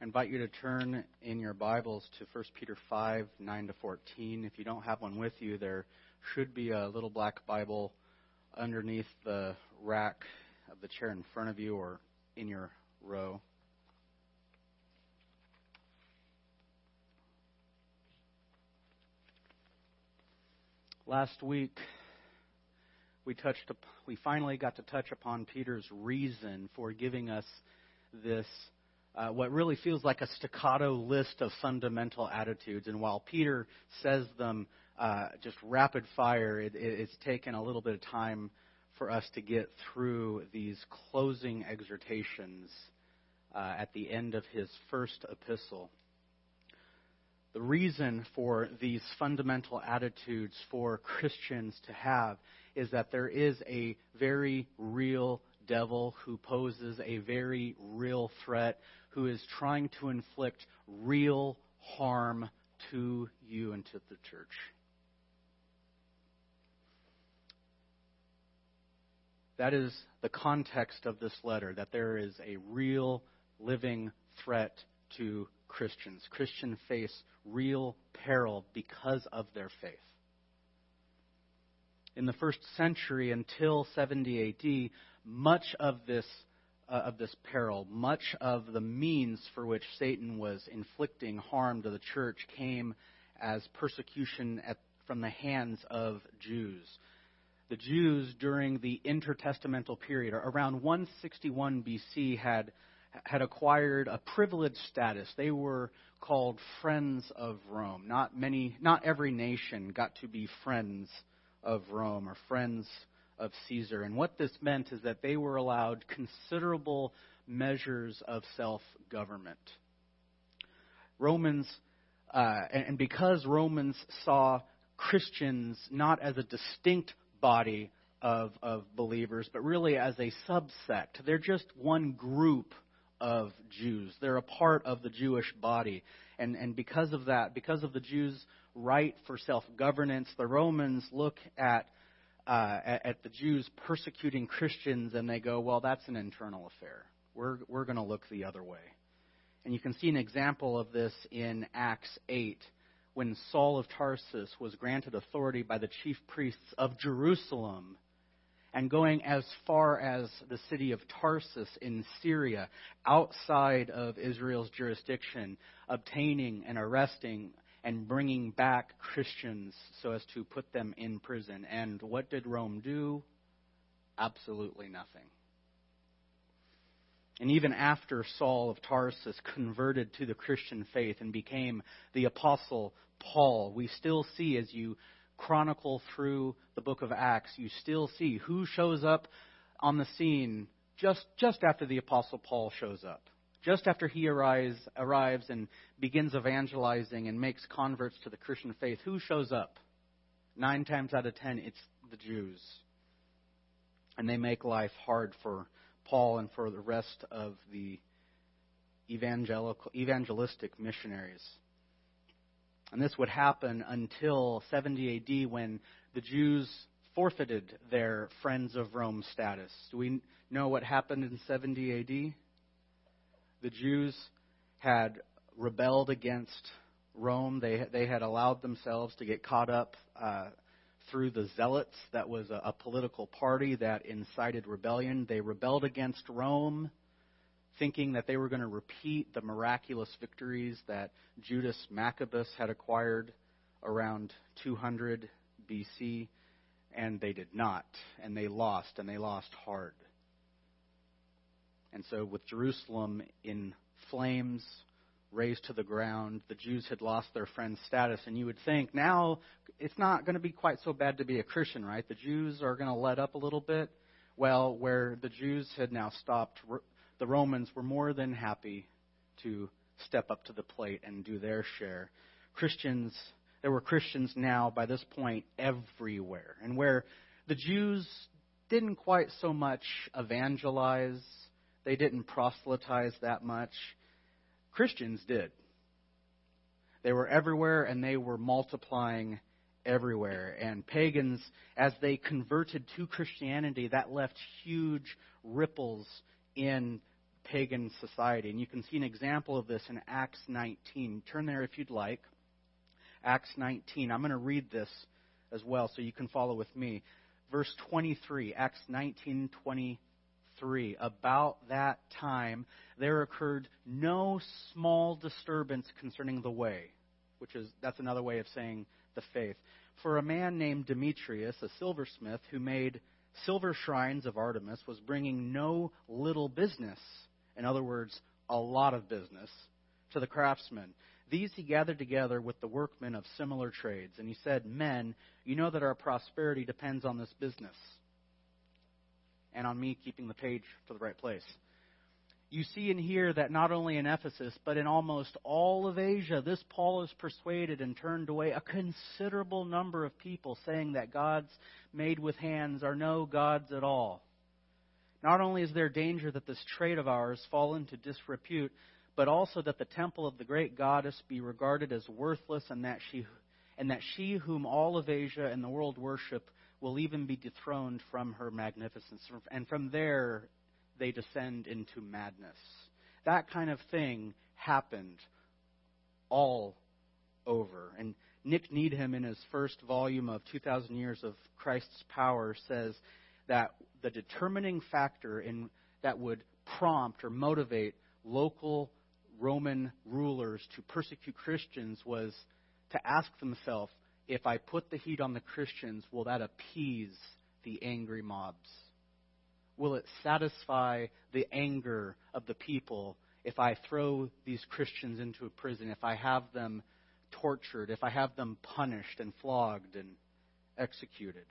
I invite you to turn in your Bibles to 1 Peter 5 9 to 14. If you don't have one with you, there should be a little black Bible underneath the rack of the chair in front of you or in your row. Last week, we touched. We finally got to touch upon Peter's reason for giving us this uh, what really feels like a staccato list of fundamental attitudes. And while Peter says them uh, just rapid fire, it, it's taken a little bit of time for us to get through these closing exhortations uh, at the end of his first epistle. The reason for these fundamental attitudes for Christians to have is that there is a very real devil who poses a very real threat who is trying to inflict real harm to you and to the church. That is the context of this letter, that there is a real living threat to Christians. Christians face real peril because of their faith. In the first century until 70 AD, much of this uh, of this peril. Much of the means for which Satan was inflicting harm to the church came as persecution at, from the hands of Jews. The Jews during the intertestamental period, around 161 BC, had had acquired a privileged status. They were called friends of Rome. Not many, not every nation got to be friends of Rome or friends of Caesar. And what this meant is that they were allowed considerable measures of self government. Romans, uh, and because Romans saw Christians not as a distinct body of, of believers, but really as a subsect, they're just one group of Jews. They're a part of the Jewish body. And, and because of that, because of the Jews' right for self governance, the Romans look at uh, at, at the Jews persecuting Christians, and they go, well, that's an internal affair. We're, we're going to look the other way. And you can see an example of this in Acts 8, when Saul of Tarsus was granted authority by the chief priests of Jerusalem and going as far as the city of Tarsus in Syria, outside of Israel's jurisdiction, obtaining and arresting and bringing back Christians so as to put them in prison. And what did Rome do? Absolutely nothing. And even after Saul of Tarsus converted to the Christian faith and became the Apostle Paul, we still see, as you chronicle through the book of Acts, you still see who shows up on the scene just, just after the Apostle Paul shows up. Just after he arrives, arrives and begins evangelizing and makes converts to the Christian faith, who shows up? Nine times out of ten, it's the Jews. And they make life hard for Paul and for the rest of the evangelical, evangelistic missionaries. And this would happen until 70 AD when the Jews forfeited their Friends of Rome status. Do we know what happened in 70 AD? The Jews had rebelled against Rome. They, they had allowed themselves to get caught up uh, through the Zealots. That was a, a political party that incited rebellion. They rebelled against Rome, thinking that they were going to repeat the miraculous victories that Judas Maccabeus had acquired around 200 BC, and they did not. And they lost, and they lost hard. And so, with Jerusalem in flames, razed to the ground, the Jews had lost their friend status. And you would think now it's not going to be quite so bad to be a Christian, right? The Jews are going to let up a little bit. Well, where the Jews had now stopped, the Romans were more than happy to step up to the plate and do their share. Christians, there were Christians now by this point everywhere. And where the Jews didn't quite so much evangelize they didn't proselytize that much. Christians did. They were everywhere and they were multiplying everywhere. And pagans, as they converted to Christianity, that left huge ripples in pagan society. And you can see an example of this in Acts 19. Turn there if you'd like. Acts 19. I'm going to read this as well so you can follow with me. Verse 23, Acts 19:23. About that time there occurred no small disturbance concerning the way, which is that's another way of saying the faith. For a man named Demetrius, a silversmith who made silver shrines of Artemis, was bringing no little business, in other words, a lot of business, to the craftsmen. These he gathered together with the workmen of similar trades, and he said, Men, you know that our prosperity depends on this business and on me keeping the page to the right place. You see and hear that not only in Ephesus, but in almost all of Asia, this Paul has persuaded and turned away a considerable number of people, saying that gods made with hands are no gods at all. Not only is there danger that this trade of ours fall into disrepute, but also that the temple of the great goddess be regarded as worthless and that she and that she whom all of Asia and the world worship will even be dethroned from her magnificence. And from there they descend into madness. That kind of thing happened all over. And Nick Needham in his first volume of 2000 years of Christ's power says that the determining factor in that would prompt or motivate local Roman rulers to persecute Christians was to ask themselves if I put the heat on the Christians, will that appease the angry mobs? Will it satisfy the anger of the people if I throw these Christians into a prison, if I have them tortured, if I have them punished and flogged and executed?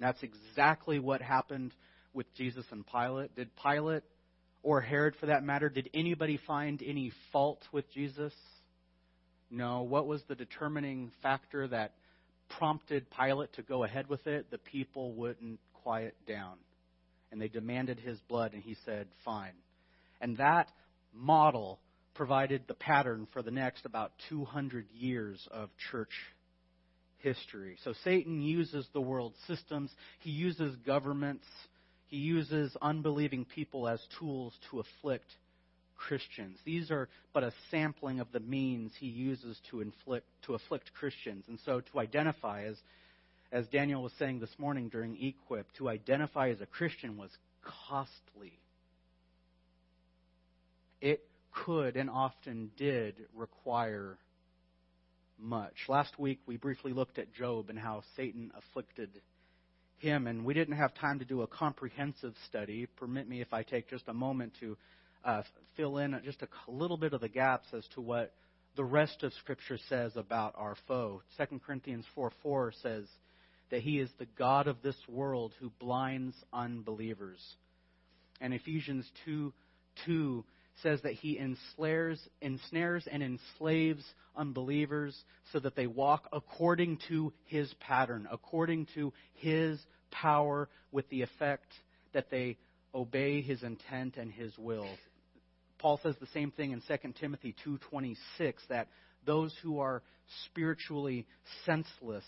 that's exactly what happened with Jesus and Pilate. Did Pilate or Herod for that matter, did anybody find any fault with Jesus? No. What was the determining factor that prompted Pilate to go ahead with it? The people wouldn't quiet down. And they demanded his blood, and he said, Fine. And that model provided the pattern for the next about 200 years of church history. So Satan uses the world systems, he uses governments he uses unbelieving people as tools to afflict Christians. These are but a sampling of the means he uses to inflict to afflict Christians. And so to identify as as Daniel was saying this morning during Equip, to identify as a Christian was costly. It could and often did require much. Last week we briefly looked at Job and how Satan afflicted him, and we didn't have time to do a comprehensive study. Permit me if I take just a moment to uh, fill in just a little bit of the gaps as to what the rest of Scripture says about our foe. 2 Corinthians 4 4 says that he is the God of this world who blinds unbelievers. And Ephesians 2 2 says that he ensnares, ensnares and enslaves unbelievers so that they walk according to his pattern, according to his power, with the effect that they obey his intent and his will. Paul says the same thing in 2 Timothy 2:26 that those who are spiritually senseless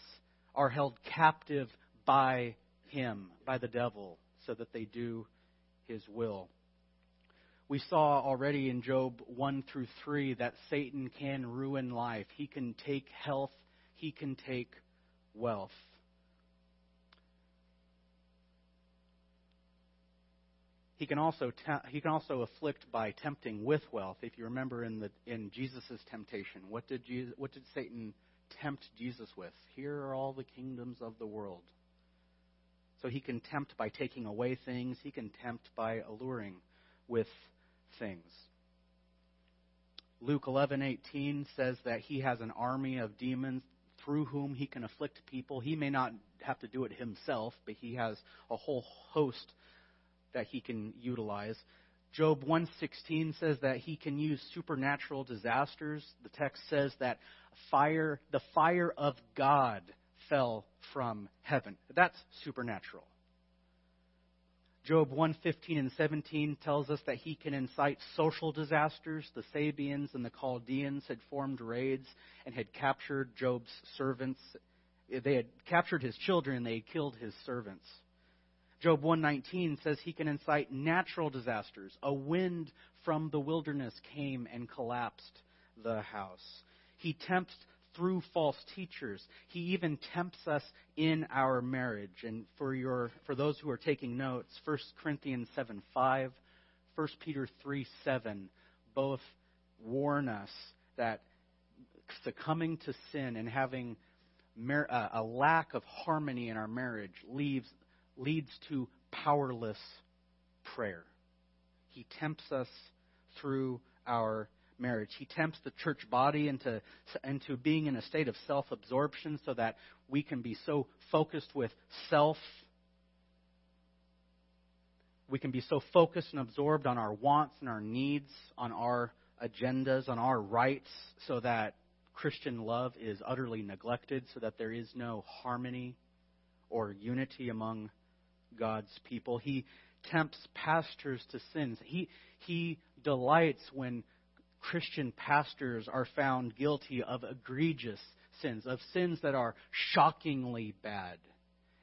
are held captive by him, by the devil, so that they do his will. We saw already in Job 1 through 3 that Satan can ruin life. He can take health, he can take wealth. He can also te- he can also afflict by tempting with wealth. If you remember in the in Jesus' temptation, what did Jesus, what did Satan tempt Jesus with? Here are all the kingdoms of the world. So he can tempt by taking away things. He can tempt by alluring with things. Luke 11:18 says that he has an army of demons through whom he can afflict people. He may not have to do it himself, but he has a whole host that he can utilize. Job 1:16 says that he can use supernatural disasters. The text says that fire, the fire of God fell from heaven. That's supernatural. Job 1:15 and 17 tells us that he can incite social disasters. The Sabeans and the Chaldeans had formed raids and had captured Job's servants. They had captured his children they had killed his servants. Job 119 says he can incite natural disasters. A wind from the wilderness came and collapsed the house. He tempts through false teachers. He even tempts us in our marriage. And for your for those who are taking notes, 1 Corinthians 7 5, 1 Peter 3 7 both warn us that succumbing to sin and having uh, a lack of harmony in our marriage leaves leads to powerless prayer. He tempts us through our marriage. He tempts the church body into, into being in a state of self absorption so that we can be so focused with self. We can be so focused and absorbed on our wants and our needs, on our agendas, on our rights, so that Christian love is utterly neglected, so that there is no harmony or unity among God's people. He tempts pastors to sins. He, he delights when Christian pastors are found guilty of egregious sins, of sins that are shockingly bad.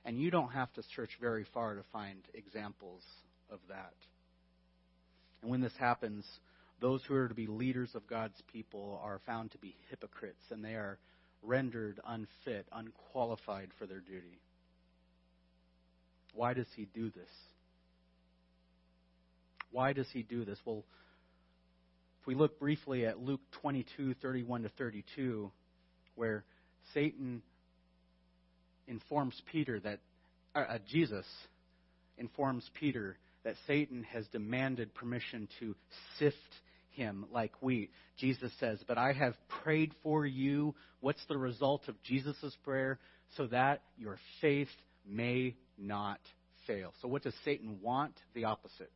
And you don't have to search very far to find examples of that. And when this happens, those who are to be leaders of God's people are found to be hypocrites, and they are rendered unfit, unqualified for their duty. Why does he do this? Why does he do this? Well, if we look briefly at Luke 22, 31 to 32, where Satan informs Peter that, uh, uh, Jesus informs Peter that Satan has demanded permission to sift him like wheat. Jesus says, But I have prayed for you. What's the result of Jesus' prayer? So that your faith may not fail. So, what does Satan want? The opposite.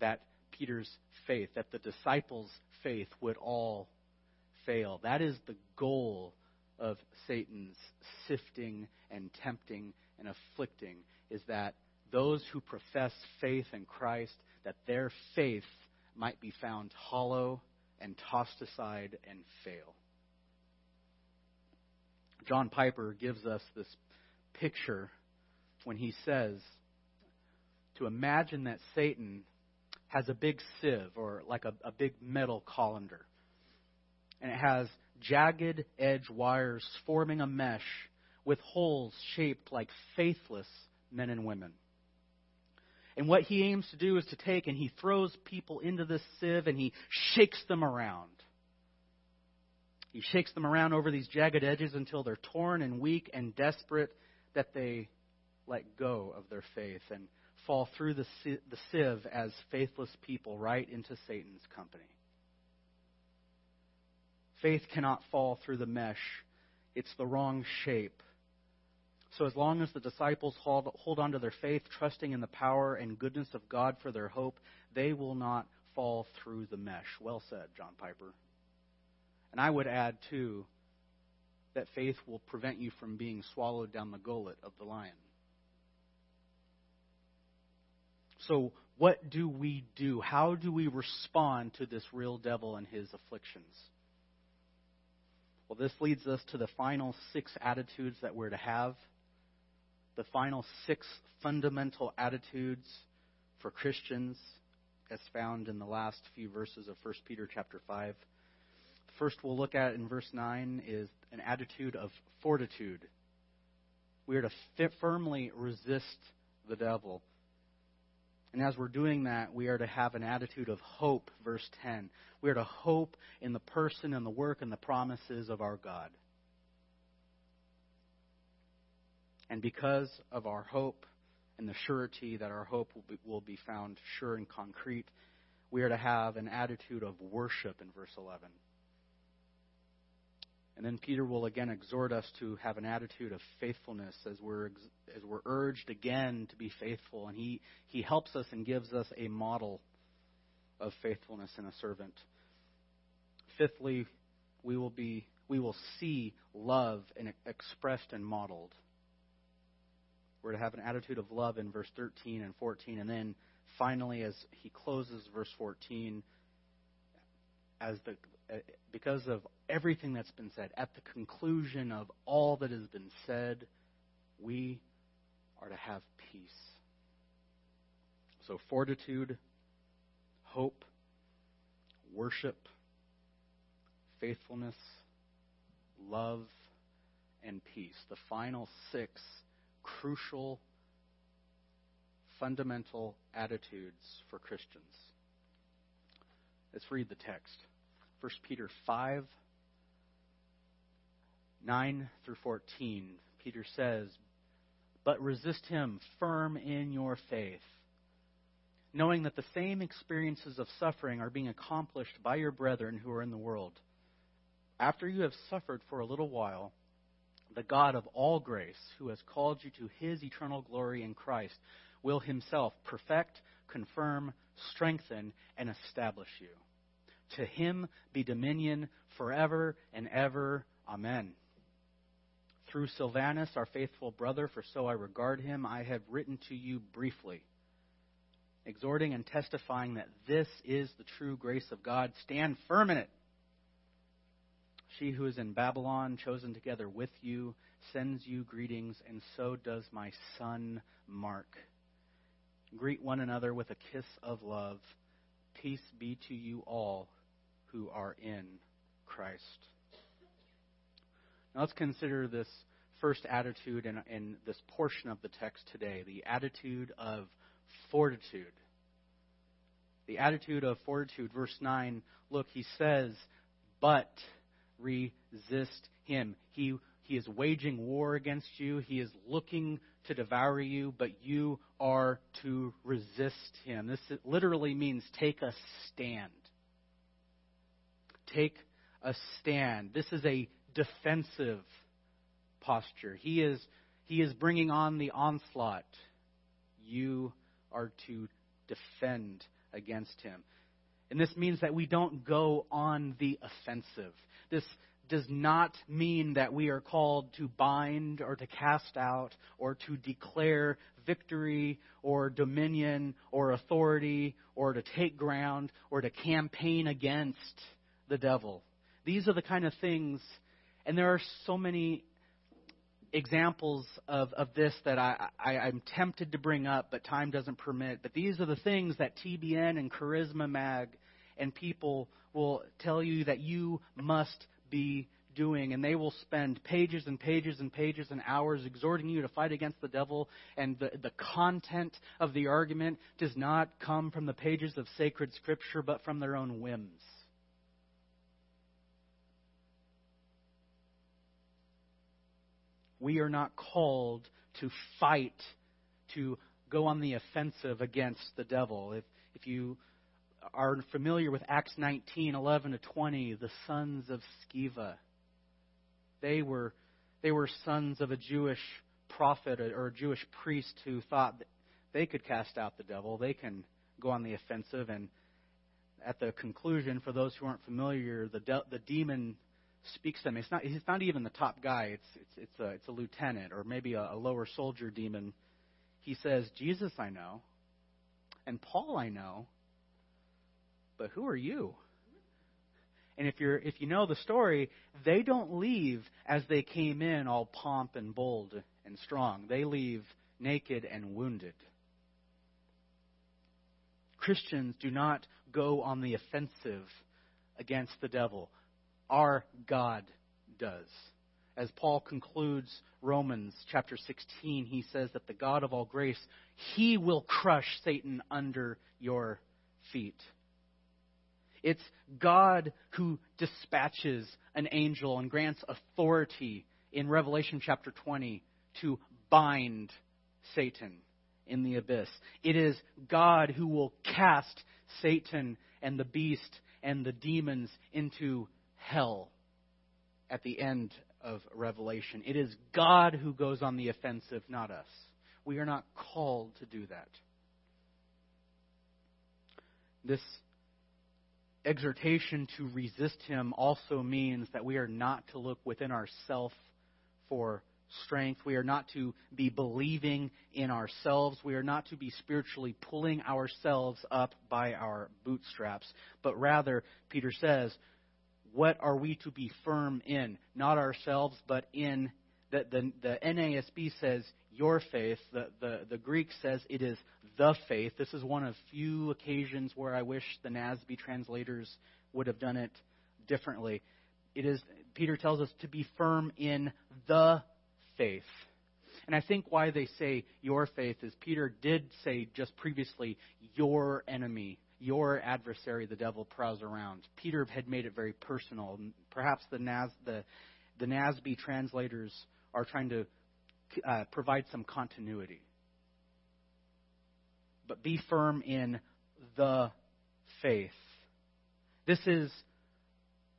That Peter's faith, that the disciples' faith would all fail. That is the goal of Satan's sifting and tempting and afflicting, is that those who profess faith in Christ, that their faith might be found hollow and tossed aside and fail. John Piper gives us this picture when he says to imagine that Satan has a big sieve or like a, a big metal colander. And it has jagged edge wires forming a mesh with holes shaped like faithless men and women. And what he aims to do is to take and he throws people into this sieve and he shakes them around. He shakes them around over these jagged edges until they're torn and weak and desperate that they let go of their faith and fall through the, the sieve as faithless people right into Satan's company. Faith cannot fall through the mesh. It's the wrong shape. So, as long as the disciples hold, hold on to their faith, trusting in the power and goodness of God for their hope, they will not fall through the mesh. Well said, John Piper. And I would add, too, that faith will prevent you from being swallowed down the gullet of the lion. So, what do we do? How do we respond to this real devil and his afflictions? Well, this leads us to the final six attitudes that we're to have the final six fundamental attitudes for Christians as found in the last few verses of 1 Peter chapter 5. First we'll look at in verse 9 is an attitude of fortitude. We are to firmly resist the devil. And as we're doing that, we are to have an attitude of hope, verse 10. We are to hope in the person and the work and the promises of our God. And because of our hope and the surety that our hope will be, will be found sure and concrete, we are to have an attitude of worship in verse 11. And then Peter will again exhort us to have an attitude of faithfulness as we're, as we're urged again to be faithful. And he, he helps us and gives us a model of faithfulness in a servant. Fifthly, we will, be, we will see love in, expressed and modeled. We're to have an attitude of love in verse 13 and 14. And then finally, as he closes verse 14, as the, Uh, because of everything that's been said, at the conclusion of all that has been said, we are to have peace. So, fortitude, hope, worship, faithfulness, love, and peace. The final six crucial, fundamental attitudes for Christians. Let's read the text. 1 Peter 5 9 through 14. Peter says, But resist him firm in your faith, knowing that the same experiences of suffering are being accomplished by your brethren who are in the world. After you have suffered for a little while, the God of all grace, who has called you to his eternal glory in Christ, will himself perfect, confirm, strengthen, and establish you. To him be dominion forever and ever. Amen. Through Silvanus, our faithful brother, for so I regard him, I have written to you briefly, exhorting and testifying that this is the true grace of God. Stand firm in it. She who is in Babylon, chosen together with you, sends you greetings, and so does my son Mark. Greet one another with a kiss of love. Peace be to you all who are in Christ. Now let's consider this first attitude in, in this portion of the text today the attitude of fortitude. The attitude of fortitude, verse 9, look, he says, but resist him. He, he is waging war against you. He is looking to devour you, but you are to resist him. This literally means take a stand. Take a stand. This is a defensive posture. He is, he is bringing on the onslaught. You are to defend against him. And this means that we don't go on the offensive. This does not mean that we are called to bind or to cast out or to declare victory or dominion or authority or to take ground or to campaign against the devil. These are the kind of things, and there are so many examples of, of this that I, I, I'm tempted to bring up, but time doesn't permit. But these are the things that TBN and Charisma Mag and people will tell you that you must be doing, and they will spend pages and pages and pages and hours exhorting you to fight against the devil, and the, the content of the argument does not come from the pages of sacred scripture, but from their own whims. We are not called to fight, to go on the offensive against the devil. If, if you are familiar with Acts 19, 11 to 20, the sons of Sceva, they were, they were sons of a Jewish prophet or a Jewish priest who thought that they could cast out the devil. They can go on the offensive. And at the conclusion, for those who aren't familiar, the, de- the demon speaks to them. It's not, he's not even the top guy. It's, it's, it's, a, it's a lieutenant or maybe a, a lower soldier demon. He says, Jesus I know, and Paul I know, but who are you? And if you're if you know the story, they don't leave as they came in all pomp and bold and strong. They leave naked and wounded. Christians do not go on the offensive against the devil our God does. As Paul concludes Romans chapter 16, he says that the God of all grace, he will crush Satan under your feet. It's God who dispatches an angel and grants authority in Revelation chapter 20 to bind Satan in the abyss. It is God who will cast Satan and the beast and the demons into hell at the end of Revelation. It is God who goes on the offensive, not us. We are not called to do that. This exhortation to resist him also means that we are not to look within ourselves for strength. We are not to be believing in ourselves. We are not to be spiritually pulling ourselves up by our bootstraps. But rather, Peter says, what are we to be firm in? Not ourselves, but in the, the, the NASB says your faith. The, the, the Greek says it is the faith. This is one of few occasions where I wish the NASB translators would have done it differently. It is Peter tells us to be firm in the faith. And I think why they say your faith is Peter did say just previously, your enemy, your adversary, the devil, prowls around. Peter had made it very personal. Perhaps the, Nas, the, the NASB translators are trying to uh, provide some continuity. But be firm in the faith. This is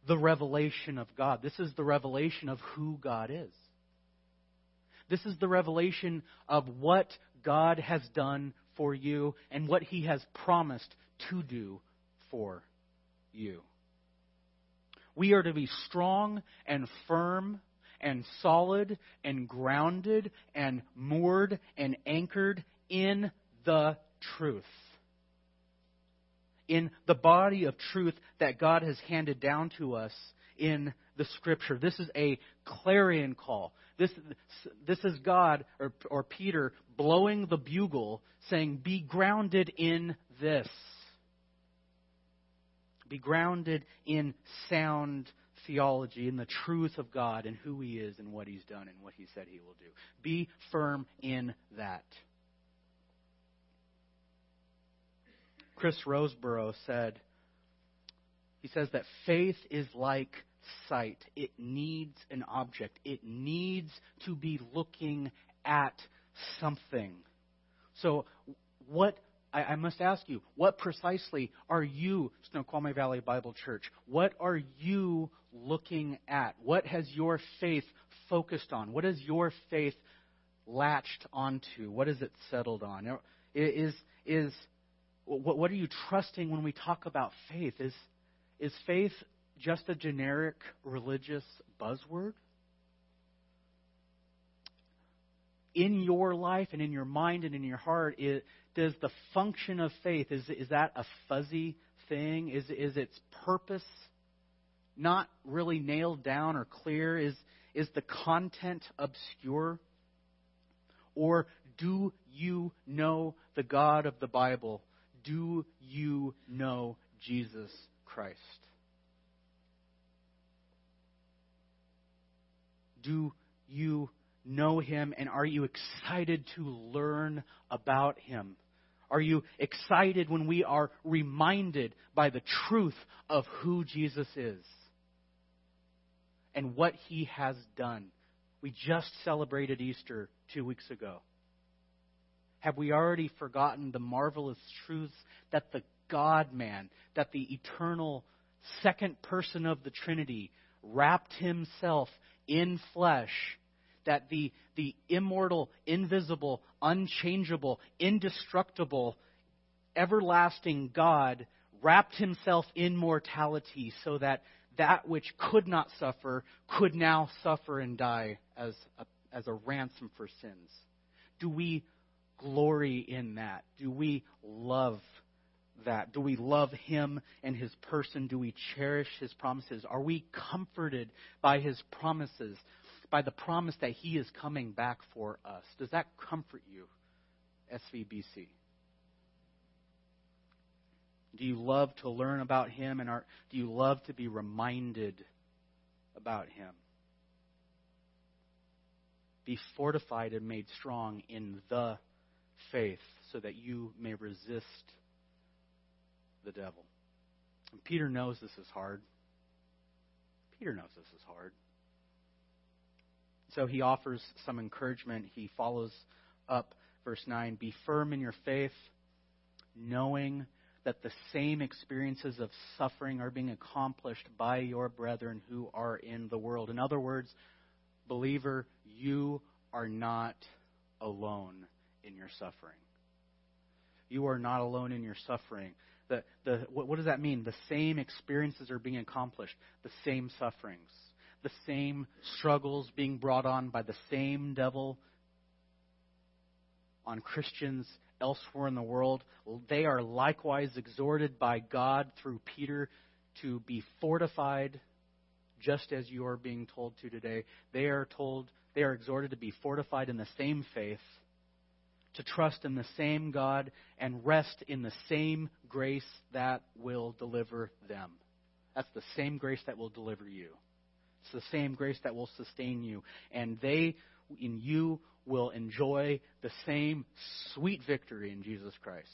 the revelation of God. This is the revelation of who God is. This is the revelation of what God has done for you and what He has promised to do for you. We are to be strong and firm and solid and grounded and moored and anchored in the truth. In the body of truth that God has handed down to us in the Scripture. This is a clarion call. This, this is God or, or Peter blowing the bugle saying, Be grounded in this. Be grounded in sound theology, in the truth of God and who He is and what He's done and what He said He will do. Be firm in that. Chris Rosebrough said, he says that faith is like sight. It needs an object. It needs to be looking at something. So, what I, I must ask you, what precisely are you, Snoqualmie Valley Bible Church, what are you looking at? What has your faith focused on? What is your faith latched onto? What is it settled on? Is, is, what, what are you trusting when we talk about faith? Is, is faith just a generic religious buzzword? In your life and in your mind and in your heart, does the function of faith, is, is that a fuzzy thing? Is, is its purpose not really nailed down or clear? Is, is the content obscure? Or do you know the God of the Bible? Do you know Jesus Christ? Do you know him and are you excited to learn about him? Are you excited when we are reminded by the truth of who Jesus is and what he has done? We just celebrated Easter two weeks ago. Have we already forgotten the marvelous truths that the God man, that the eternal second person of the Trinity wrapped himself in flesh that the, the immortal, invisible, unchangeable, indestructible, everlasting God wrapped himself in mortality so that that which could not suffer could now suffer and die as a, as a ransom for sins. Do we glory in that? Do we love that? Do we love him and his person? Do we cherish his promises? Are we comforted by his promises? By the promise that He is coming back for us. Does that comfort you, SVBC? Do you love to learn about Him and are, do you love to be reminded about Him? Be fortified and made strong in the faith so that you may resist the devil. And Peter knows this is hard. Peter knows this is hard. So he offers some encouragement. He follows up verse 9 Be firm in your faith, knowing that the same experiences of suffering are being accomplished by your brethren who are in the world. In other words, believer, you are not alone in your suffering. You are not alone in your suffering. The, the, what, what does that mean? The same experiences are being accomplished, the same sufferings the same struggles being brought on by the same devil on Christians elsewhere in the world. They are likewise exhorted by God through Peter to be fortified, just as you are being told to today. They are told, they are exhorted to be fortified in the same faith, to trust in the same God, and rest in the same grace that will deliver them. That's the same grace that will deliver you. It's the same grace that will sustain you. And they, in you, will enjoy the same sweet victory in Jesus Christ.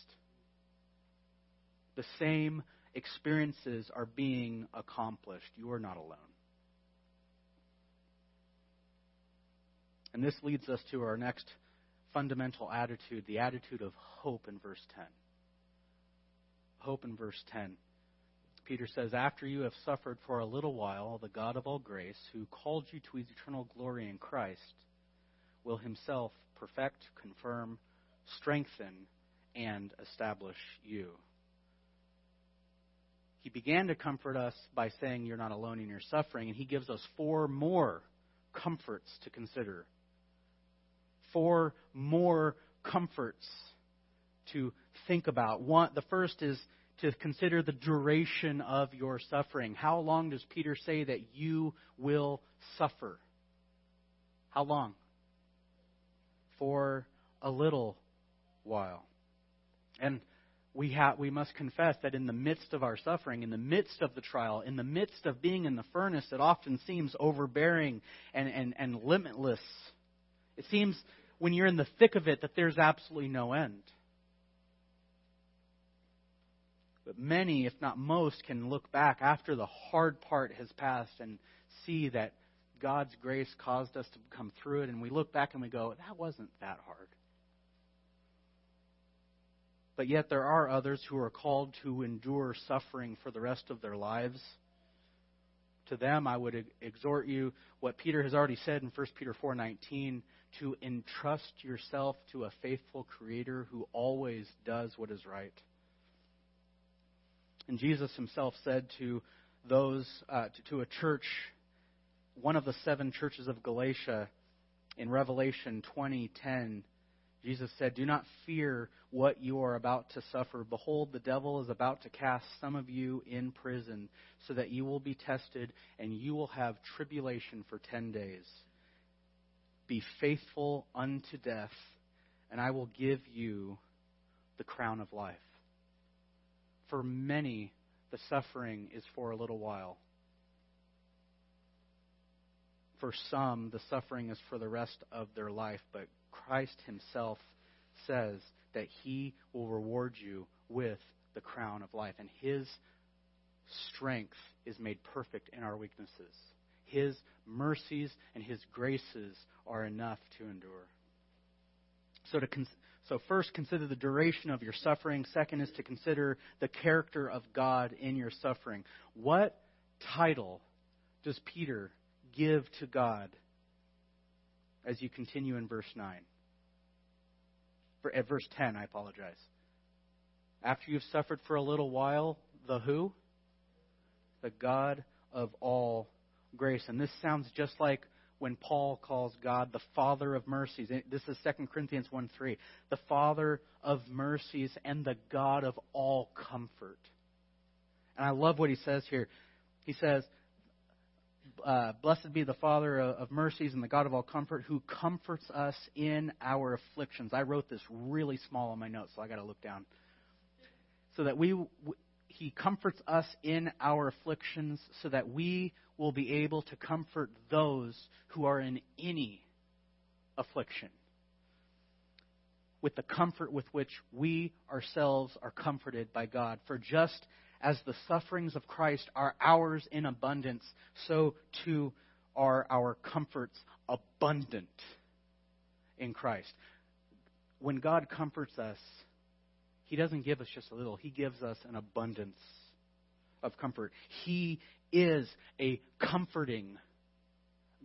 The same experiences are being accomplished. You are not alone. And this leads us to our next fundamental attitude, the attitude of hope in verse 10. Hope in verse 10. Peter says, After you have suffered for a little while, the God of all grace, who called you to his eternal glory in Christ, will himself perfect, confirm, strengthen, and establish you. He began to comfort us by saying, You're not alone in your suffering, and he gives us four more comforts to consider. Four more comforts to think about. One, the first is to consider the duration of your suffering. How long does Peter say that you will suffer? How long? For a little while. And we, have, we must confess that in the midst of our suffering, in the midst of the trial, in the midst of being in the furnace, it often seems overbearing and, and, and limitless. It seems when you're in the thick of it that there's absolutely no end. But many, if not most, can look back after the hard part has passed and see that God's grace caused us to come through it, and we look back and we go, that wasn't that hard. But yet there are others who are called to endure suffering for the rest of their lives. To them, I would exhort you what Peter has already said in 1 Peter 4:19 to entrust yourself to a faithful creator who always does what is right. And Jesus himself said to those, uh, to, to a church, one of the seven churches of Galatia, in Revelation 20:10, Jesus said, "Do not fear what you are about to suffer. Behold, the devil is about to cast some of you in prison, so that you will be tested, and you will have tribulation for ten days. Be faithful unto death, and I will give you the crown of life." For many, the suffering is for a little while. For some, the suffering is for the rest of their life, but Christ Himself says that He will reward you with the crown of life, and His strength is made perfect in our weaknesses. His mercies and His graces are enough to endure. So, to so, first, consider the duration of your suffering. Second is to consider the character of God in your suffering. What title does Peter give to God as you continue in verse 9? At verse 10, I apologize. After you've suffered for a little while, the who? The God of all grace. And this sounds just like when Paul calls God the Father of mercies. This is 2 Corinthians 1 3. The Father of mercies and the God of all comfort. And I love what he says here. He says, uh, Blessed be the Father of mercies and the God of all comfort, who comforts us in our afflictions. I wrote this really small on my notes, so I got to look down. So that we, he comforts us in our afflictions, so that we will be able to comfort those who are in any affliction with the comfort with which we ourselves are comforted by God. For just as the sufferings of Christ are ours in abundance, so too are our comforts abundant in Christ. When God comforts us, He doesn't give us just a little, He gives us an abundance of comfort. He is a comforting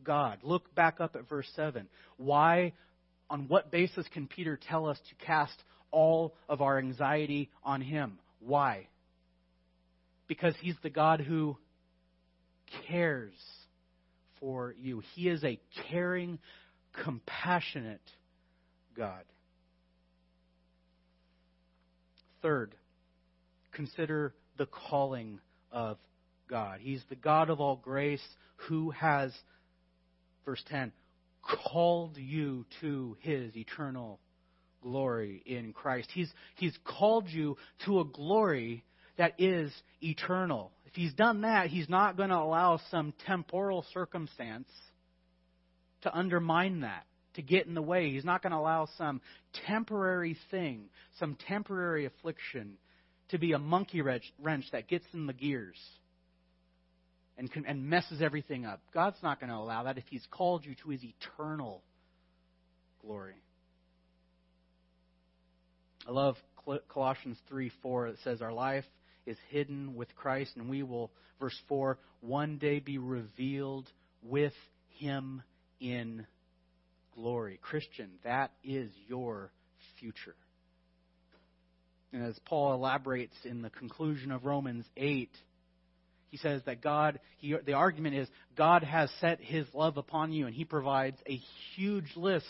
God. Look back up at verse 7. Why, on what basis can Peter tell us to cast all of our anxiety on him? Why? Because he's the God who cares for you. He is a caring, compassionate God. Third, consider the calling of God. He's the God of all grace who has, verse 10, called you to his eternal glory in Christ. He's, he's called you to a glory that is eternal. If he's done that, he's not going to allow some temporal circumstance to undermine that, to get in the way. He's not going to allow some temporary thing, some temporary affliction to be a monkey wrench that gets in the gears and, and messes everything up. God's not going to allow that if He's called you to His eternal glory. I love Colossians 3 4. It says, Our life is hidden with Christ, and we will, verse 4, one day be revealed with Him in glory. Christian, that is your future. And as Paul elaborates in the conclusion of Romans 8, he says that God, he, the argument is God has set his love upon you, and he provides a huge list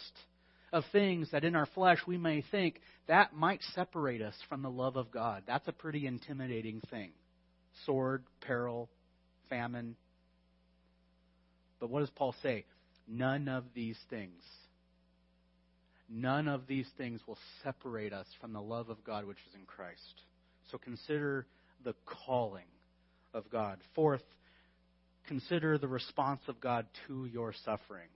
of things that in our flesh we may think that might separate us from the love of God. That's a pretty intimidating thing sword, peril, famine. But what does Paul say? None of these things, none of these things will separate us from the love of God which is in Christ. So consider the calling of God. Fourth, consider the response of God to your suffering.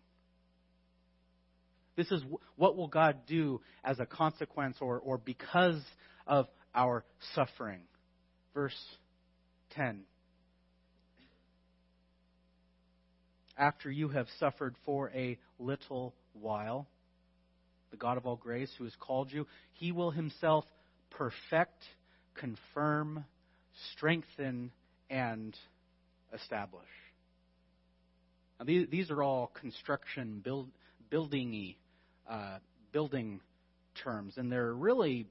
This is what will God do as a consequence or, or because of our suffering. Verse 10. After you have suffered for a little while, the God of all grace who has called you, he will himself perfect, confirm, strengthen, and establish. Now, these, these are all construction, build, buildingy uh, building terms, and they're really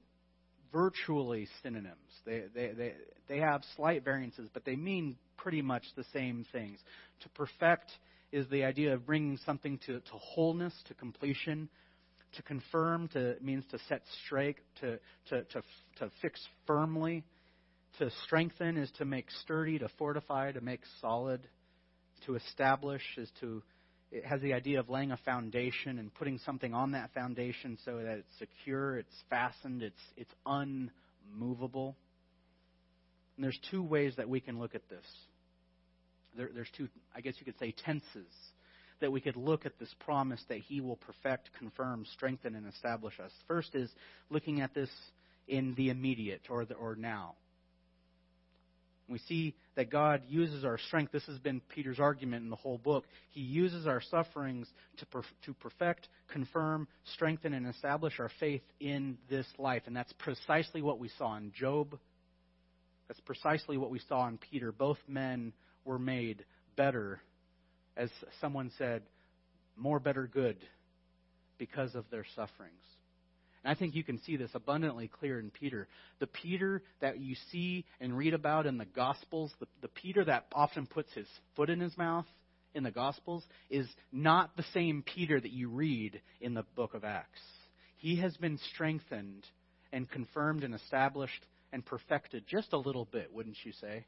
virtually synonyms. They, they, they, they have slight variances, but they mean pretty much the same things. To perfect is the idea of bringing something to, to wholeness, to completion. To confirm to, means to set straight, to, to, to, to fix firmly. To strengthen is to make sturdy, to fortify, to make solid. To establish is to it has the idea of laying a foundation and putting something on that foundation so that it's secure, it's fastened, it's it's unmovable. And there's two ways that we can look at this. There, there's two, I guess you could say, tenses that we could look at this promise that He will perfect, confirm, strengthen, and establish us. First is looking at this in the immediate or the, or now. We see that God uses our strength. This has been Peter's argument in the whole book. He uses our sufferings to, to perfect, confirm, strengthen, and establish our faith in this life. And that's precisely what we saw in Job. That's precisely what we saw in Peter. Both men were made better, as someone said, more better good because of their sufferings. And I think you can see this abundantly clear in Peter. The Peter that you see and read about in the Gospels, the, the Peter that often puts his foot in his mouth in the Gospels, is not the same Peter that you read in the book of Acts. He has been strengthened and confirmed and established and perfected just a little bit, wouldn't you say?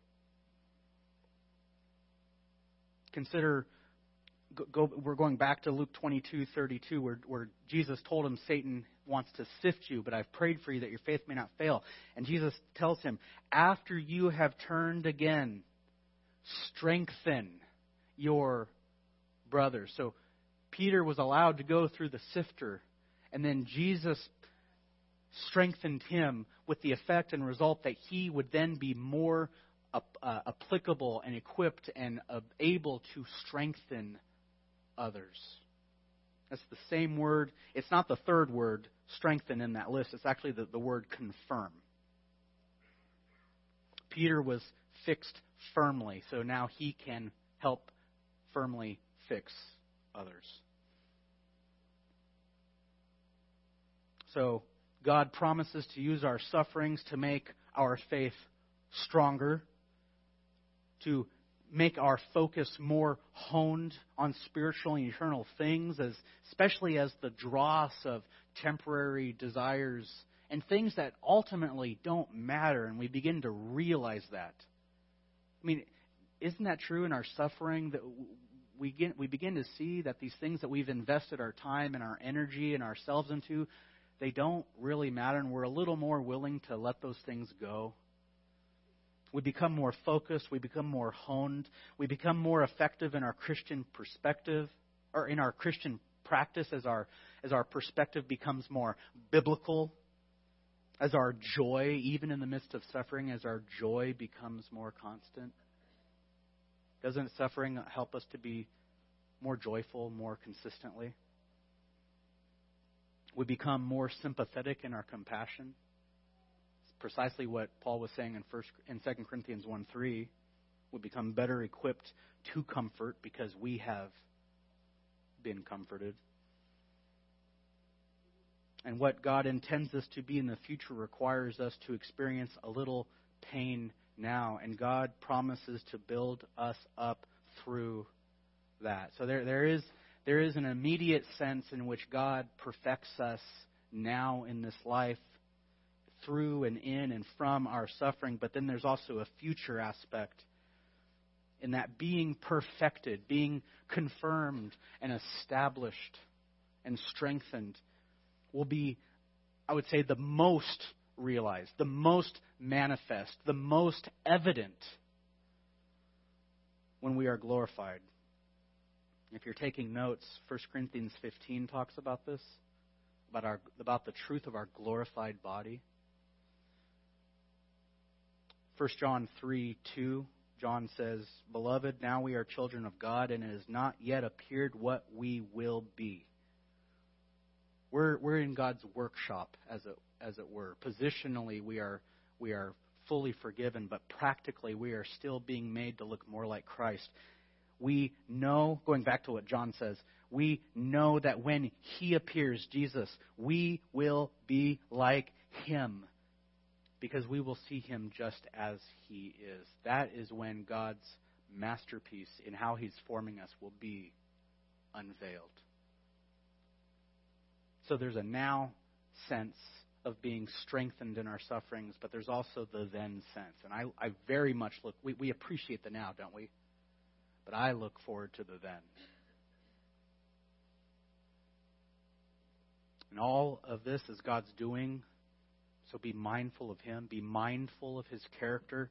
Consider go, we're going back to Luke 22:32, where, where Jesus told him, Satan wants to sift you, but I've prayed for you that your faith may not fail. And Jesus tells him, after you have turned again, strengthen your brothers. So Peter was allowed to go through the sifter, and then Jesus strengthened him with the effect and result that he would then be more uh, applicable and equipped and able to strengthen others. That's the same word. It's not the third word, strengthen, in that list. It's actually the, the word confirm. Peter was fixed firmly, so now he can help firmly fix others. So, God promises to use our sufferings to make our faith stronger, to make our focus more honed on spiritual and eternal things, as, especially as the dross of temporary desires and things that ultimately don't matter, and we begin to realize that. I mean, isn't that true in our suffering that we begin, we begin to see that these things that we've invested our time and our energy and ourselves into, they don't really matter, and we're a little more willing to let those things go? We become more focused. We become more honed. We become more effective in our Christian perspective, or in our Christian practice as our, as our perspective becomes more biblical, as our joy, even in the midst of suffering, as our joy becomes more constant. Doesn't suffering help us to be more joyful more consistently? We become more sympathetic in our compassion precisely what Paul was saying in first in 2 Corinthians 1 3. We become better equipped to comfort because we have been comforted. And what God intends us to be in the future requires us to experience a little pain now. And God promises to build us up through that. So there, there, is, there is an immediate sense in which God perfects us now in this life through and in and from our suffering, but then there's also a future aspect in that being perfected, being confirmed and established and strengthened will be, I would say, the most realized, the most manifest, the most evident when we are glorified. If you're taking notes, 1 Corinthians 15 talks about this, about, our, about the truth of our glorified body. 1 John 3 2, John says, Beloved, now we are children of God, and it has not yet appeared what we will be. We're, we're in God's workshop, as it, as it were. Positionally, we are, we are fully forgiven, but practically, we are still being made to look more like Christ. We know, going back to what John says, we know that when He appears, Jesus, we will be like Him because we will see him just as he is. That is when God's masterpiece in how he's forming us will be unveiled. So there's a now sense of being strengthened in our sufferings, but there's also the then sense. And I, I very much look, we, we appreciate the now, don't we? But I look forward to the then. And all of this is God's doing so be mindful of him, be mindful of his character.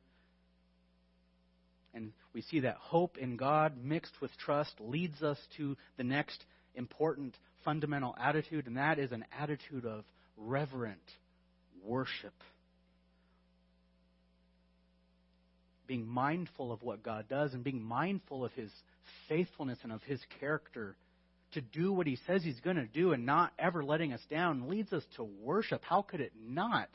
And we see that hope in God mixed with trust leads us to the next important fundamental attitude, and that is an attitude of reverent worship. Being mindful of what God does and being mindful of his faithfulness and of his character to do what he says he's going to do and not ever letting us down leads us to worship. How could it not?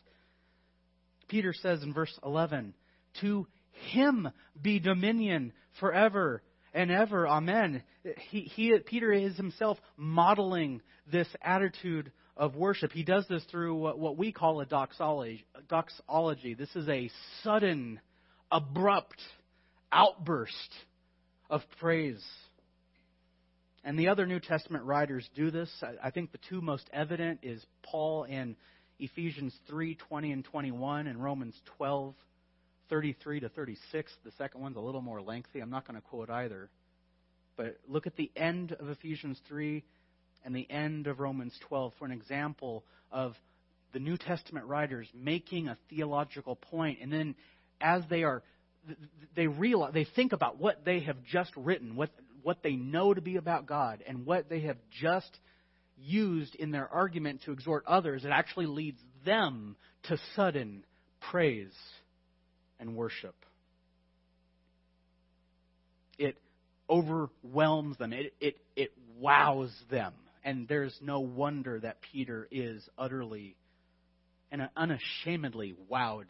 Peter says in verse 11, To him be dominion forever and ever. Amen. He, he, Peter is himself modeling this attitude of worship. He does this through what, what we call a doxology. doxology. This is a sudden, abrupt outburst of praise and the other New Testament writers do this. I think the two most evident is Paul in Ephesians 3 20 and 21 and Romans 12 33 to 36. The second one's a little more lengthy. I'm not going to quote either. But look at the end of Ephesians 3 and the end of Romans 12 for an example of the New Testament writers making a theological point, and then as they are, they realize, they think about what they have just written, what what they know to be about God and what they have just used in their argument to exhort others, it actually leads them to sudden praise and worship. It overwhelms them, it, it, it wows them. And there's no wonder that Peter is utterly and unashamedly wowed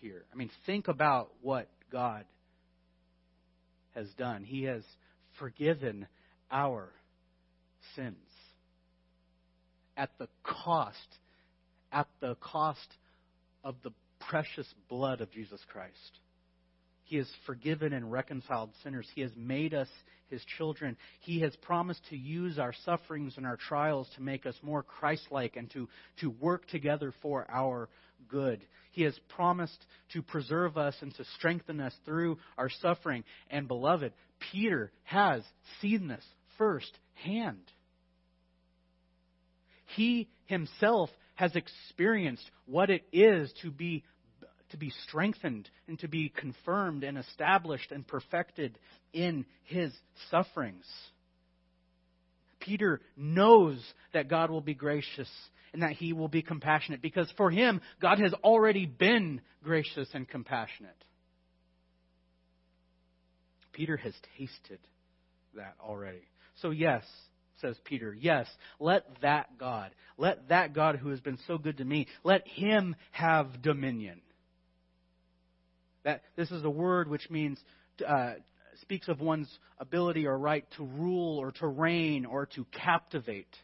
here. I mean, think about what God has done. He has forgiven our sins at the cost, at the cost of the precious blood of Jesus Christ. He has forgiven and reconciled sinners. He has made us his children. He has promised to use our sufferings and our trials to make us more Christ like and to, to work together for our good. He has promised to preserve us and to strengthen us through our suffering. And beloved, Peter has seen this firsthand. He himself has experienced what it is to be to be strengthened and to be confirmed and established and perfected in his sufferings. Peter knows that God will be gracious and that he will be compassionate because for him, God has already been gracious and compassionate. Peter has tasted that already. So, yes, says Peter, yes, let that God, let that God who has been so good to me, let him have dominion. That this is a word which means uh, speaks of one's ability or right to rule or to reign or to captivate,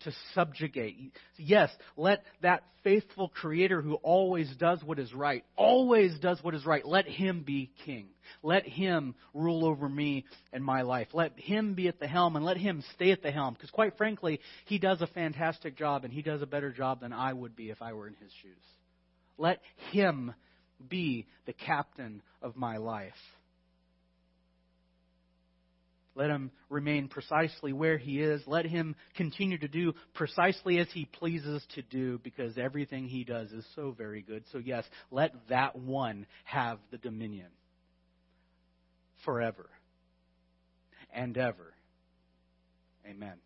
to subjugate. Yes, let that faithful creator who always does what is right, always does what is right, let him be king. Let him rule over me and my life. Let him be at the helm and let him stay at the helm. Because quite frankly, he does a fantastic job and he does a better job than I would be if I were in his shoes. Let him be the captain of my life. Let him remain precisely where he is. Let him continue to do precisely as he pleases to do because everything he does is so very good. So, yes, let that one have the dominion forever and ever. Amen.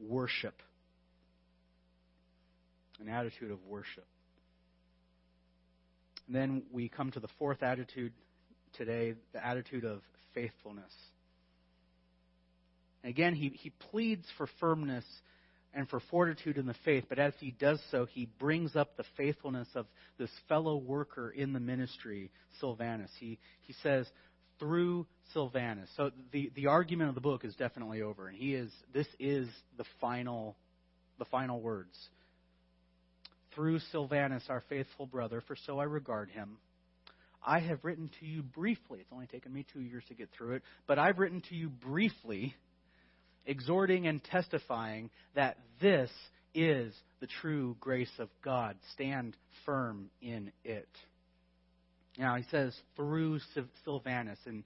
Worship. An attitude of worship. And then we come to the fourth attitude today the attitude of faithfulness. Again, he, he pleads for firmness and for fortitude in the faith, but as he does so, he brings up the faithfulness of this fellow worker in the ministry, Silvanus. He, he says, through Silvanus. So the, the argument of the book is definitely over, and he is this is the final the final words. Through Silvanus, our faithful brother, for so I regard him. I have written to you briefly. It's only taken me two years to get through it, but I've written to you briefly exhorting and testifying that this is the true grace of God. Stand firm in it. Now, he says through Silvanus, and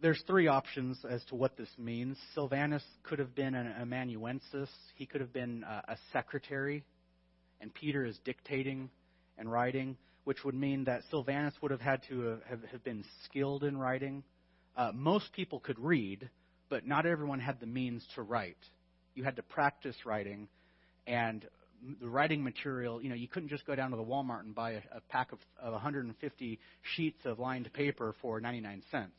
there's three options as to what this means. Silvanus could have been an amanuensis, he could have been a, secretary, and Peter is dictating and writing, which would mean that Silvanus would have had to have, have been skilled in writing. Uh, most people could read, but not everyone had the means to write. You had to practice writing, and the writing material, you know, you couldn't just go down to the Walmart and buy a, a pack of, of 150 sheets of lined paper for 99 cents.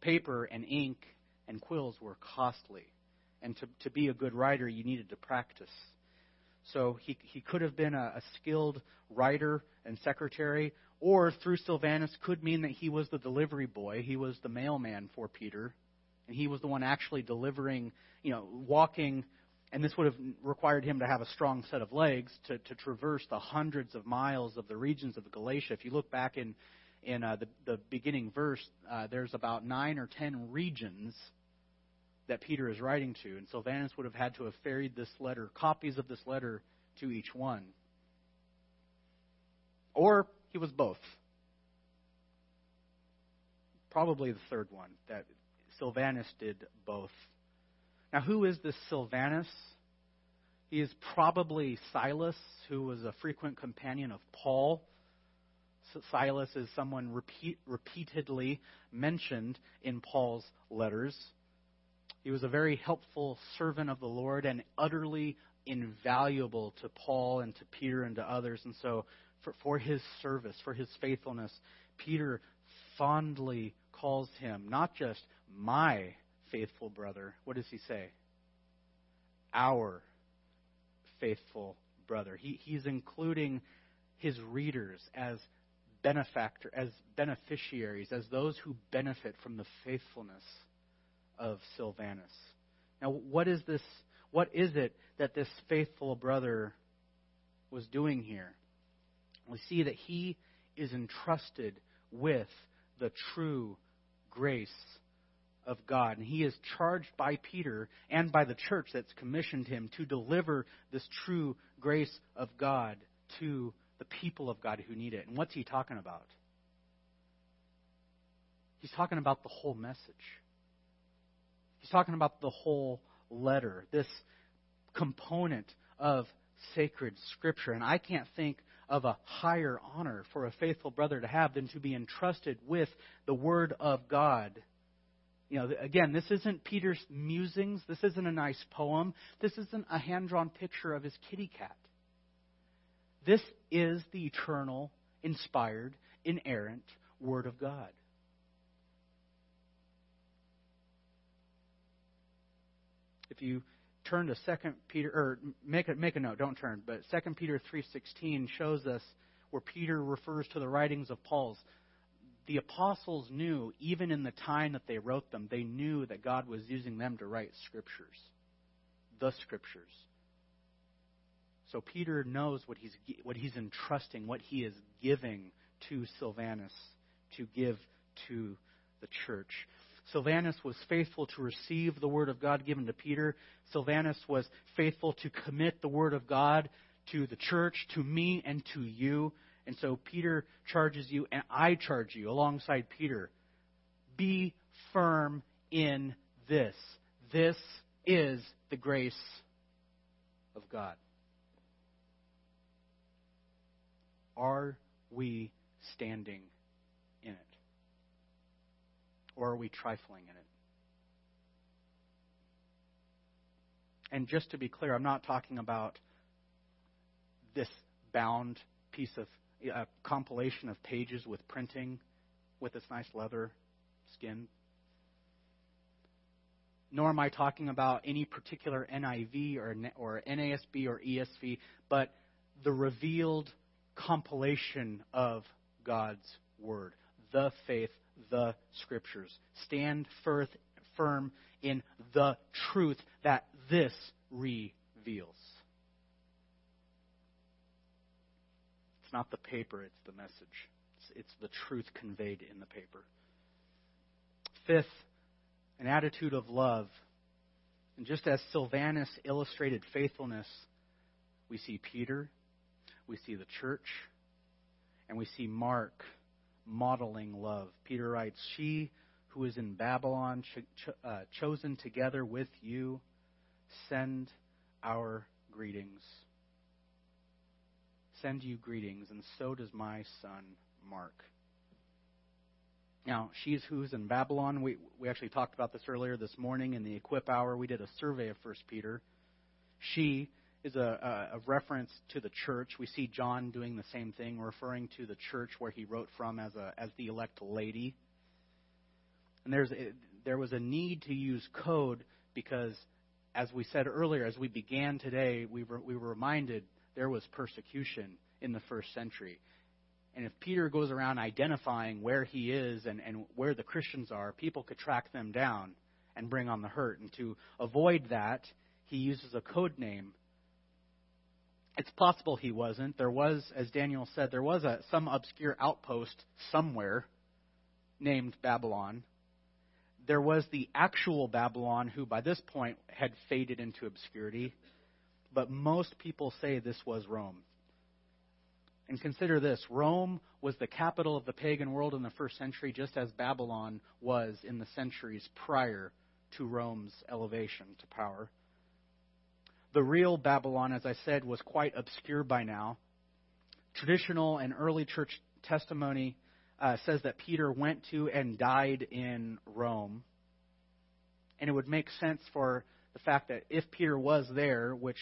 Paper and ink and quills were costly, and to, to be a good writer, you needed to practice. So he, he could have been a, a skilled writer and secretary, or through Silvanus could mean that he was the delivery boy. He was the mailman for Peter and he was the one actually delivering, you know, walking, and this would have required him to have a strong set of legs to, to traverse the hundreds of miles of the regions of Galatia. If you look back in in uh, the, the beginning verse, uh, there's about nine or ten regions that Peter is writing to, and Silvanus would have had to have ferried this letter, copies of this letter, to each one. Or he was both. Probably the third one, that Silvanus did both. Now, who is this Silvanus? He is probably Silas, who was a frequent companion of Paul. Silas is someone repeat, repeatedly mentioned in Paul's letters. He was a very helpful servant of the Lord and utterly invaluable to Paul and to Peter and to others. And so, for, for his service, for his faithfulness, Peter fondly calls him not just my faithful brother. What does he say? Our faithful brother. He, he's including his readers as benefactor, as beneficiaries, as those who benefit from the faithfulness of Silvanus. Now, what is this? What is it that this faithful brother was doing here? We see that he is entrusted with the true grace of God. And he is charged by Peter and by the church that's commissioned him to deliver this true grace of God to the people of God who need it. And what's he talking about? He's talking about the whole message. He's talking about the whole letter, this component of sacred scripture. And I can't think of a higher honor for a faithful brother to have than to be entrusted with the Word of God. You know, again, this isn't Peter's musings. This isn't a nice poem. This isn't a hand drawn picture of his kitty cat. This is the eternal, inspired, inerrant Word of God. If you turn to Second Peter, or make a, make a note, don't turn, but Second Peter 3.16 shows us where Peter refers to the writings of Paul's. The apostles knew, even in the time that they wrote them, they knew that God was using them to write scriptures, the scriptures. So Peter knows what he's what he's entrusting, what he is giving to Silvanus to give to the church. Silvanus was faithful to receive the word of God given to Peter. Silvanus was faithful to commit the word of God to the church, to me, and to you. And so Peter charges you, and I charge you alongside Peter be firm in this. This is the grace of God. Are we standing in it? Or are we trifling in it? And just to be clear, I'm not talking about this bound piece of a compilation of pages with printing with this nice leather skin. Nor am I talking about any particular NIV or, or NASB or ESV, but the revealed compilation of God's Word, the faith, the Scriptures. Stand firm in the truth that this reveals. It's not the paper, it's the message. It's, it's the truth conveyed in the paper. Fifth, an attitude of love. And just as Silvanus illustrated faithfulness, we see Peter, we see the church, and we see Mark modeling love. Peter writes, She who is in Babylon, uh, chosen together with you, send our greetings send you greetings, and so does my son Mark. Now, she's who's in Babylon. We, we actually talked about this earlier this morning in the Equip Hour. We did a survey of First Peter. She is a, a, a reference to the church. We see John doing the same thing, referring to the church where he wrote from as, a, as the elect lady. And there's a, there was a need to use code because, as we said earlier, as we began today, we were, we were reminded there was persecution in the first century. And if Peter goes around identifying where he is and, and where the Christians are, people could track them down and bring on the hurt. And to avoid that, he uses a code name. It's possible he wasn't. There was, as Daniel said, there was a, some obscure outpost somewhere named Babylon. There was the actual Babylon, who by this point had faded into obscurity but most people say this was Rome. And consider this Rome was the capital of the pagan world in the first century, just as Babylon was in the centuries prior to Rome's elevation to power. The real Babylon, as I said, was quite obscure by now. Traditional and early church testimony uh, says that Peter went to and died in Rome. And it would make sense for the fact that if Peter was there, which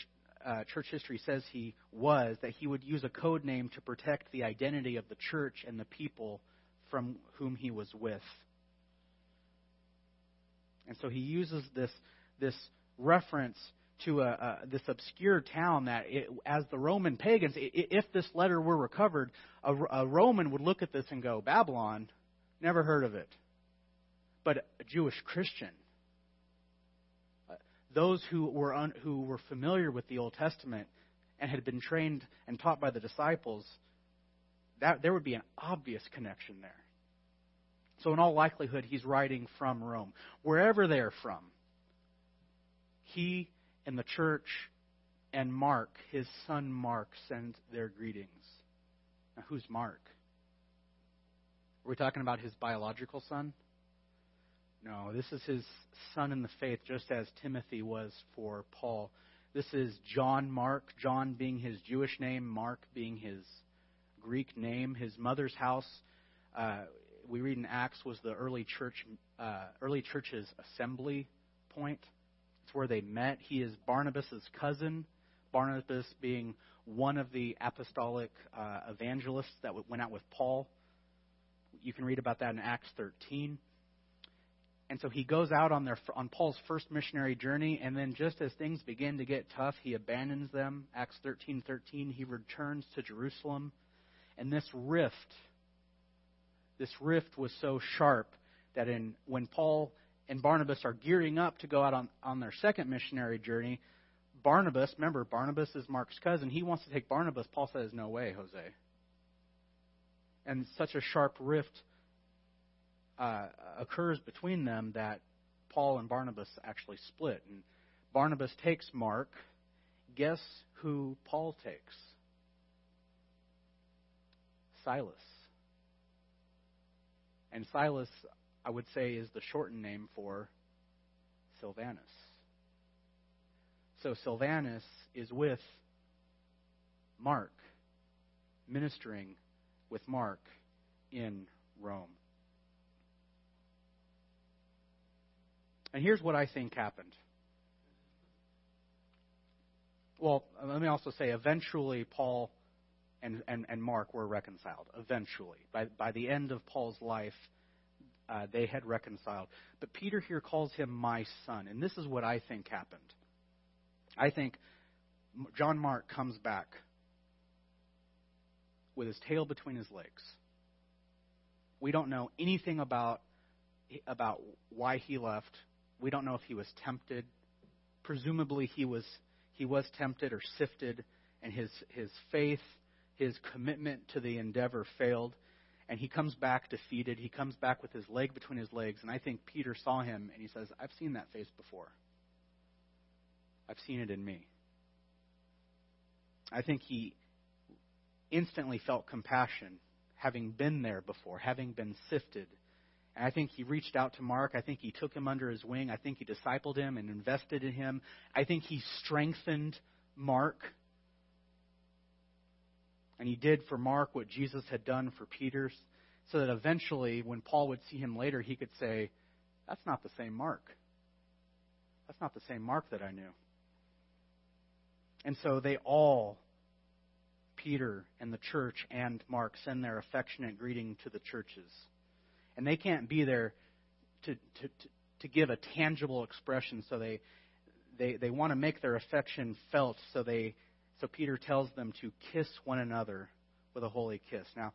uh, church history says he was, that he would use a code name to protect the identity of the church and the people from whom he was with. And so he uses this, this reference to a, this obscure town that, it, as the Roman pagans, if this letter were recovered, a, a Roman would look at this and go, Babylon, never heard of it. But a Jewish Christian those who were, un, who were familiar with the Old Testament and had been trained and taught by the disciples, that, there would be an obvious connection there. So, in all likelihood, he's writing from Rome. Wherever they're from, he and the church and Mark, his son Mark, send their greetings. Now, who's Mark? Are we talking about his biological son? No, this is his son in the faith, just as Timothy was for Paul. This is John Mark, John being his Jewish name, Mark being his Greek name. His mother's house, uh, we read in Acts, was the early church, uh, early church's assembly point. It's where they met. He is Barnabas's cousin. Barnabas being one of the apostolic uh, evangelists that went out with Paul. You can read about that in Acts 13. And so he goes out on their on Paul's first missionary journey, and then just as things begin to get tough, he abandons them. Acts 13:13. He returns to Jerusalem, and this rift, this rift was so sharp that in when Paul and Barnabas are gearing up to go out on, on their second missionary journey, Barnabas, remember, Barnabas is Mark's cousin. He wants to take Barnabas. Paul says, No way, Jose. And such a sharp rift uh, occurs between them that Paul and Barnabas actually split. And Barnabas takes Mark. Guess who Paul takes? Silas. And Silas, I would say, is the shortened name for Silvanus. So Silvanus is with Mark, ministering with Mark in Rome. And here's what I think happened. Well, let me also say, eventually, Paul and, and, and Mark were reconciled. Eventually. By, by the end of Paul's life, uh, they had reconciled. But Peter here calls him my son. And this is what I think happened. I think John Mark comes back with his tail between his legs. We don't know anything about about why he left. We don't know if he was tempted. Presumably he was he was tempted or sifted and his his faith, his commitment to the endeavor failed and he comes back defeated. He comes back with his leg between his legs and I think Peter saw him and he says, "I've seen that face before. I've seen it in me." I think he instantly felt compassion having been there before, having been sifted I think he reached out to Mark. I think he took him under his wing. I think he discipled him and invested in him. I think he strengthened Mark. And he did for Mark what Jesus had done for Peter, so that eventually, when Paul would see him later, he could say, That's not the same Mark. That's not the same Mark that I knew. And so they all, Peter and the church and Mark, send their affectionate greeting to the churches and they can't be there to, to, to, give a tangible expression. So they, they, they want to make their affection felt. So they, so Peter tells them to kiss one another with a holy kiss. Now,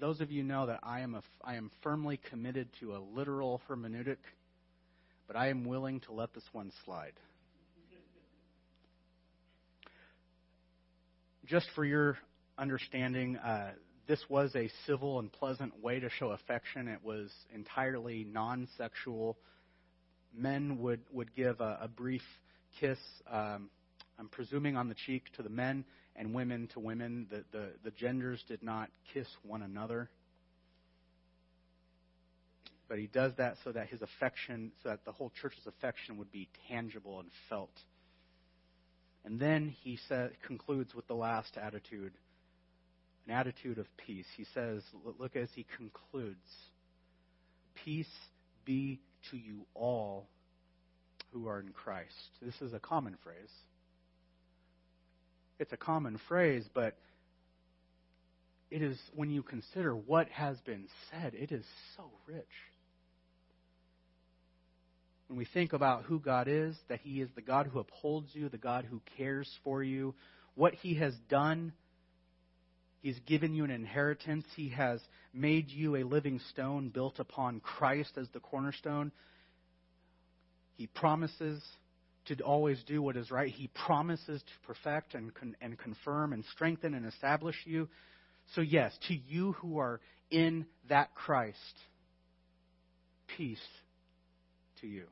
those of you know that I am a, I am firmly committed to a literal hermeneutic, but I am willing to let this one slide. Just for your understanding, uh, this was a civil and pleasant way to show affection. It was entirely non sexual. Men would, would give a, a brief kiss, um, I'm presuming on the cheek to the men, and women to women. The, the, the genders did not kiss one another. But he does that so that his affection, so that the whole church's affection would be tangible and felt. And then he sa- concludes with the last attitude an attitude of peace. He says, look as he concludes Peace be to you all who are in Christ. This is a common phrase. It's a common phrase, but it is, when you consider what has been said, it is so rich. When we think about who God is, that He is the God who upholds you, the God who cares for you, what He has done He's given you an inheritance. He has made you a living stone built upon Christ as the cornerstone. He promises to always do what is right. He promises to perfect and, con- and confirm and strengthen and establish you. So, yes, to you who are in that Christ, peace to you.